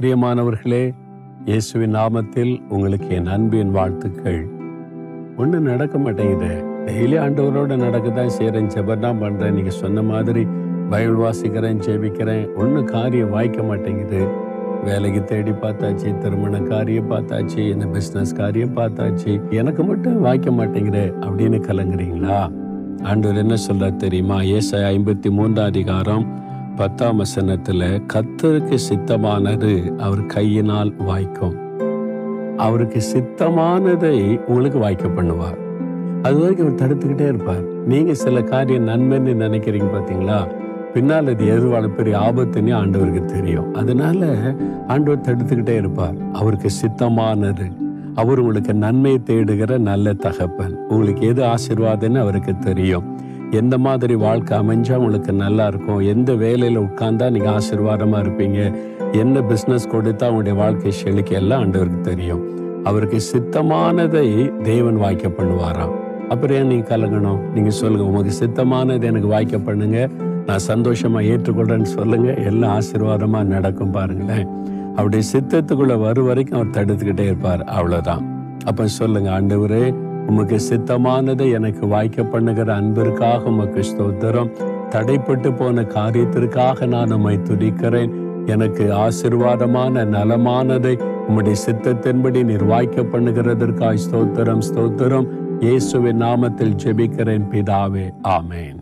பிரியமானவர்களே இயேசுவின் நாமத்தில் உங்களுக்கு என் அன்பின் வாழ்த்துக்கள். ஒன்றும் நடக்க மாட்டேங்குது. டெய்லி ஆண்டவரோட நடக்க தான் செய்கிறேன் ஜெபம் தான் பண்ணுறேன் நீங்கள் சொன்ன மாதிரி பைபிள் வாசிக்கிறேன் ஜெபிக்கிறேன். ஒன்றும் காரியம் வாய்க்க மாட்டேங்குது. வேலைக்கு தேடி பார்த்தாச்சு திருமண காரியம் பார்த்தாச்சு இந்த பிஸ்னஸ் காரியம் பார்த்தாச்சு. எனக்கு மட்டும் வாய்க்க மாட்டேங்குது அப்படின்னு கலங்குறீங்களா? ஆண்டவர் என்ன சொல்கிறார் தெரியுமா? ஏசாய் ஐம்பத்தி மூன்றாம் அதிகாரம் பத்தாம் வசனத்துல கத்தருக்கு சித்தமானது அவர் கையினால் வாய்க்கும். அவருக்கு சித்தமானதை உங்களுக்கு வாய்க்க பண்ணுவார். அது வரைக்கும் அவர் தடுத்துக்கிட்டே இருப்பார். நீங்க சில காரியம் நன்மைன்னு நினைக்கிறீங்க பாத்தீங்களா? பின்னால் அது எதிர்வான பெரிய ஆபத்துன்னு ஆண்டவருக்கு தெரியும். அதனால ஆண்டவர் தடுத்துக்கிட்டே இருப்பார். அவருக்கு சித்தமானது. அவர் உங்களுக்கு நன்மை தேடுகிற நல்ல தகப்பன். உங்களுக்கு எது ஆசீர்வாதம்னு அவருக்கு தெரியும். எந்த மாதிரி வாழ்க்கை அமைஞ்சா உங்களுக்கு நல்லா இருக்கும்? எந்த வேலையில உட்கார்ந்தா நீங்க ஆசீர்வாதமா இருப்பீங்க? என்ன பிசினஸ் கொடுத்தா உங்களுடைய வாழ்க்கை செழிக்க எல்லாம் ஆண்டவருக்கு தெரியும். அவருக்கு சித்தமானதை தேவன் வாய்க்க பண்ணுவாராம். அப்புறம் ஏன் நீங்க கலங்கணும்? நீங்க சொல்லுங்க உமக்கு சித்தமானது எனக்கு வாய்க்க பண்ணுங்க. நான் சந்தோஷமா ஏற்றுக்கொள்றேன்னு சொல்லுங்க. எல்லாம் ஆசீர்வாதமா நடக்கும் பாருங்களேன். அவருடைய சித்தத்துக்குள்ள வரும் வரைக்கும் அவர் தடுத்துக்கிட்டே இருப்பார். அவ்வளவுதான். அப்ப சொல்லுங்க ஆண்டவரே உமக்கு சித்தமானதை எனக்கு வாய்க்க பண்ணுகிற அன்பிற்காக உமக்கு ஸ்தோத்திரம். தடைப்பட்டு போன காரியத்திற்காக நான் உம்மை துதிக்கிறேன். எனக்கு ஆசிர்வாதமான நலமானதை உம்முடைய சித்தத்தின்படி நீர் வாய்க்க பண்ணுகிறதற்காய் ஸ்தோத்திரம் ஸ்தோத்திரம். இயேசுவின் நாமத்தில் ஜெபிக்கிறேன் பிதாவே. ஆமேன்.